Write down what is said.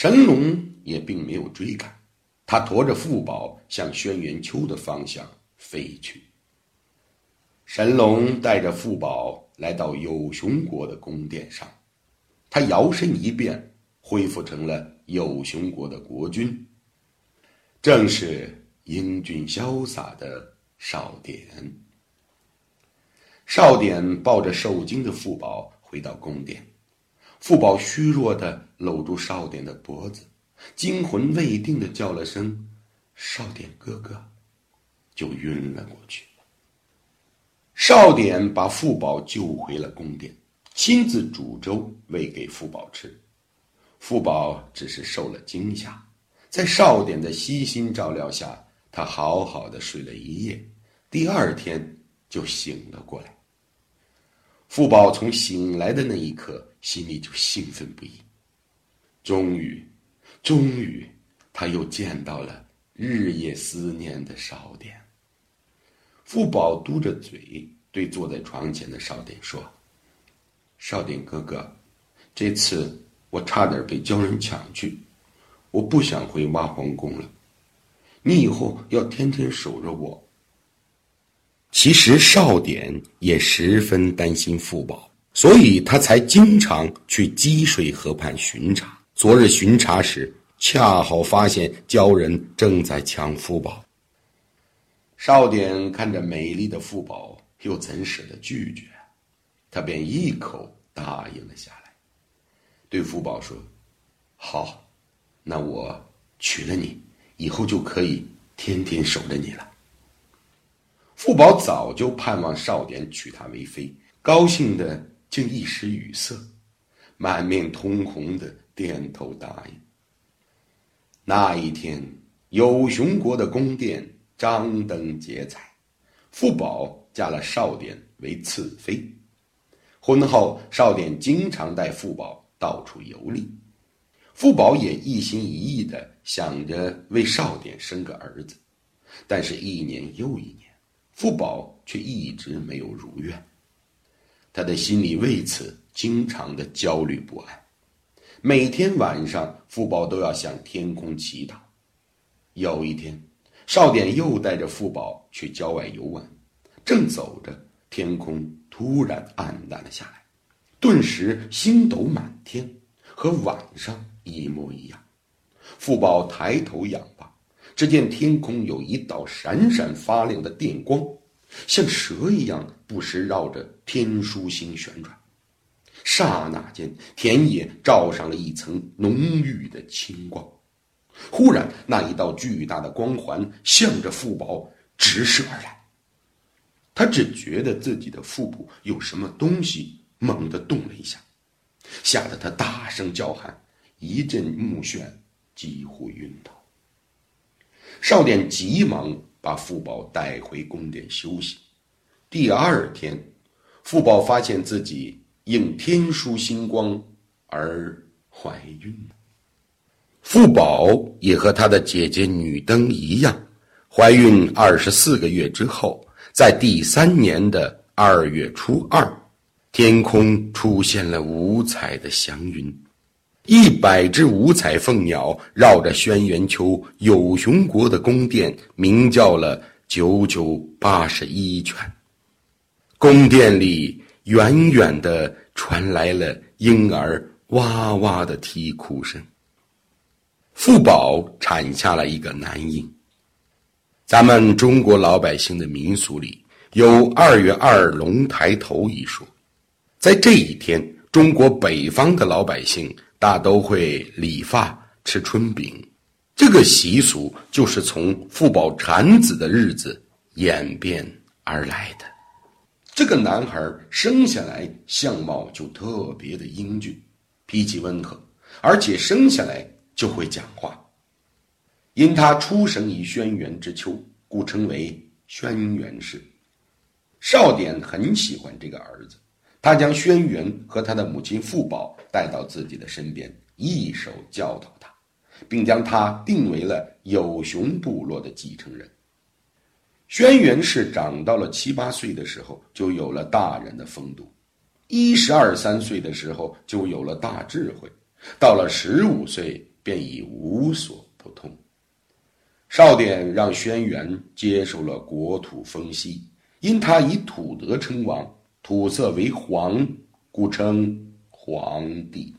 神龙也并没有追赶，他驮着富宝向轩辕丘的方向飞去。神龙带着富宝来到有熊国的宫殿上，他摇身一变，恢复成了有熊国的国君，正是英俊潇洒的少典。少典抱着受惊的富宝回到宫殿。富宝虚弱的搂住少典的脖子，惊魂未定的叫了声“少典哥哥”，就晕了过去。少典把富宝救回了宫殿，亲自煮粥喂给富宝吃。富宝只是受了惊吓，在少典的悉心照料下，他好好的睡了一夜，第二天就醒了过来。富宝从醒来的那一刻。心里就兴奋不已。终于，终于，他又见到了日夜思念的少典。富宝嘟着嘴对坐在床前的少典说：“少典哥哥，这次我差点被鲛人抢去，我不想回挖皇宫了。你以后要天天守着我。”其实少典也十分担心富宝。所以他才经常去积水河畔巡查。昨日巡查时，恰好发现鲛人正在抢富宝。少典看着美丽的富宝，又怎舍得拒绝？他便一口答应了下来，对富宝说：“好，那我娶了你，以后就可以天天守着你了。”富宝早就盼望少典娶她为妃，高兴的。竟一时语塞，满面通红的点头答应。那一天，有熊国的宫殿张灯结彩，富宝嫁了少典为次妃。婚后，少典经常带富宝到处游历，富宝也一心一意的想着为少典生个儿子，但是，一年又一年，富宝却一直没有如愿。他的心里为此经常的焦虑不安，每天晚上，富宝都要向天空祈祷。有一天，少典又带着富宝去郊外游玩，正走着，天空突然暗淡了下来，顿时星斗满天，和晚上一模一样。富宝抬头仰，只见天空有一道闪闪发亮的电光。像蛇一样不时绕着天枢星旋转，刹那间田野罩上了一层浓郁的青光。忽然，那一道巨大的光环向着富宝直射而来。他只觉得自己的腹部有什么东西猛地动了一下，吓得他大声叫喊，一阵目眩，几乎晕倒。少典急忙。把富宝带回宫殿休息。第二天，富宝发现自己应天枢星光而怀孕了。富宝也和他的姐姐女登一样，怀孕二十四个月之后，在第三年的二月初二，天空出现了五彩的祥云。一百只五彩凤鸟绕着轩辕丘有熊国的宫殿鸣叫了九九八十一圈，宫殿里远远的传来了婴儿哇哇的啼哭声。富宝产下了一个男婴。咱们中国老百姓的民俗里有“二月二龙抬头”一说，在这一天，中国北方的老百姓。大都会理发吃春饼，这个习俗就是从富宝产子的日子演变而来的。这个男孩生下来相貌就特别的英俊，脾气温和，而且生下来就会讲话。因他出生于轩辕之丘，故称为轩辕氏。少典很喜欢这个儿子。他将轩辕和他的母亲富宝带到自己的身边，一手教导他，并将他定为了有熊部落的继承人。轩辕氏长到了七八岁的时候，就有了大人的风度；一十二三岁的时候，就有了大智慧；到了十五岁，便已无所不通。少典让轩辕接受了国土封息，因他以土德称王，土色为黄，故称黄帝。